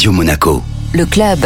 Radio Monaco. Le club.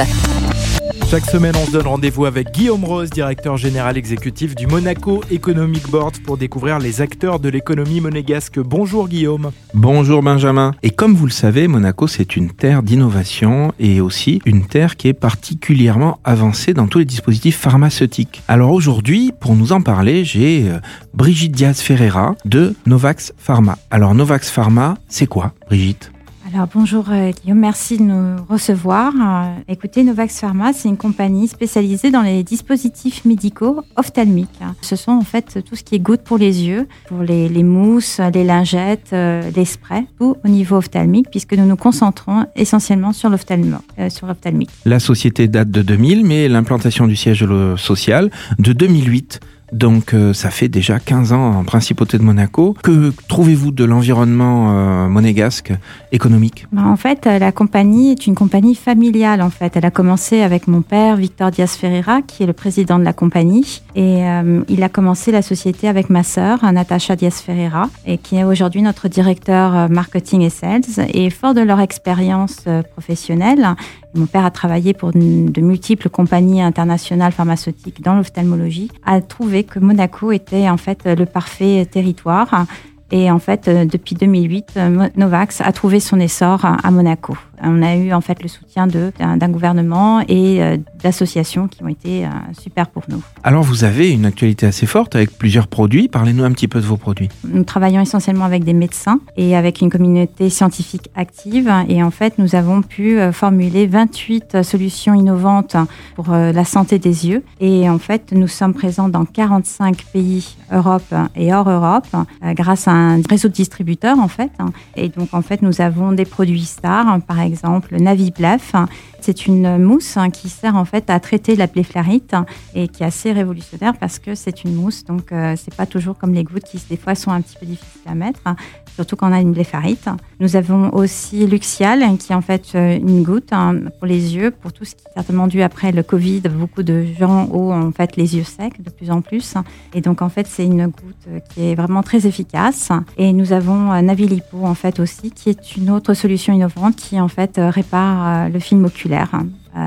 Chaque semaine, on se donne rendez-vous avec Guillaume Rose, directeur général exécutif du Monaco Economic Board, pour découvrir les acteurs de l'économie monégasque. Bonjour Guillaume. Bonjour Benjamin. Et comme vous le savez, Monaco, c'est une terre d'innovation et aussi une terre qui est particulièrement avancée dans tous les dispositifs pharmaceutiques. Alors aujourd'hui, pour nous en parler, j'ai euh, Brigitte Diaz Ferreira de Novax Pharma. Alors Novax Pharma, c'est quoi, Brigitte? Alors bonjour euh, Guillaume, merci de nous recevoir. Euh, écoutez, Novax Pharma, c'est une compagnie spécialisée dans les dispositifs médicaux ophtalmiques. Ce sont en fait tout ce qui est goutte pour les yeux, pour les, mousses, les lingettes, euh, les sprays, tout au niveau ophtalmique, puisque nous nous concentrons essentiellement sur l'ophtalmique. La société date de 2000, mais l'implantation du siège social de 2008. Donc euh, ça fait déjà 15 ans en principauté de Monaco. Que trouvez-vous de l'environnement euh, monégasque économique? Bah, En fait, euh, la compagnie est une compagnie familiale. En fait, elle a commencé avec mon père Victor Diaz Ferreira, qui est le président de la compagnie, et il a commencé la société avec ma sœur Natacha Diaz Ferreira, et qui est aujourd'hui notre directeur marketing et sales. Et fort de leur expérience professionnelle, mon père a travaillé pour de multiples compagnies internationales pharmaceutiques dans l'ophtalmologie, a trouvé que Monaco était en fait le parfait territoire. Et en fait, depuis 2008, Novax a trouvé son essor à Monaco. On a eu en fait le soutien d'un gouvernement et euh, d'associations qui ont été euh, super pour nous. Alors vous avez une actualité assez forte avec plusieurs produits. Parlez-nous un petit peu de vos produits. Nous travaillons essentiellement avec des médecins et avec une communauté scientifique active. Et en fait, nous avons pu euh, formuler 28 solutions innovantes pour la santé des yeux. Et en fait, nous sommes présents dans 45 pays Europe et hors Europe grâce à un réseau de distributeurs en fait. Et donc en fait, nous avons des produits stars, par exemple exemple Naviplef. C'est une mousse hein, qui sert en fait à traiter la blépharite et qui est assez révolutionnaire parce que c'est une mousse, donc euh, c'est pas toujours comme les gouttes qui des fois sont un petit peu difficiles à mettre, surtout quand on a une blépharite. Nous avons aussi Luxial qui est en fait euh, une goutte hein, pour les yeux, pour tout ce qui est certainement dû après le Covid. Beaucoup de gens ont en fait les yeux secs de plus en plus et donc en fait c'est une goutte qui est vraiment très efficace. Et nous avons euh, Navilipo en fait aussi qui est une autre solution innovante qui en fait répare le film oculaire. euh,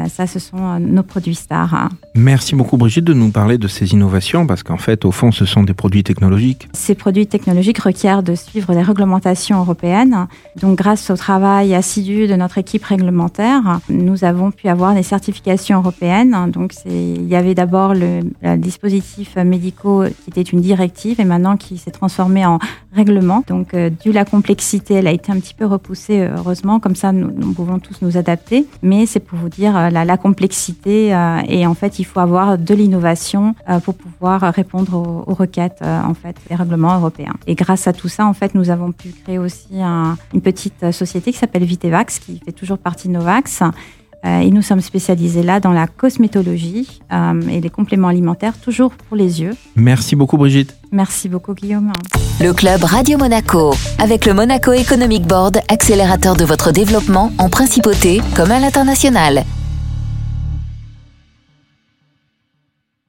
ça, ce sont euh, nos produits stars. Hein. Merci beaucoup Brigitte de nous parler de ces innovations parce qu'en fait, au fond, ce sont des produits technologiques. Ces produits technologiques requièrent de suivre les réglementations européennes. Donc, grâce au travail assidu de notre équipe réglementaire, nous avons pu avoir des certifications européennes. Donc, il y avait d'abord le, dispositif médicaux qui était une directive et maintenant qui s'est transformé en règlement. Donc, euh, dû la complexité, elle a été un petit peu repoussée, heureusement. Comme ça, nous, nous pouvons tous nous adapter. Mais c'est pour vous dire euh, la, complexité euh, et en fait, il faut avoir de l'innovation euh, pour pouvoir répondre aux, requêtes en fait des règlements européens. Et grâce à tout ça, en fait, nous avons pu créer aussi une petite société qui s'appelle Vitevax, qui fait toujours partie de Novax et nous sommes spécialisés là dans la cosmétologie et les compléments alimentaires, toujours pour les yeux. Merci beaucoup Brigitte. Merci beaucoup Guillaume. Le club Radio Monaco, avec le Monaco Economic Board, accélérateur de votre développement en principauté comme à l'international.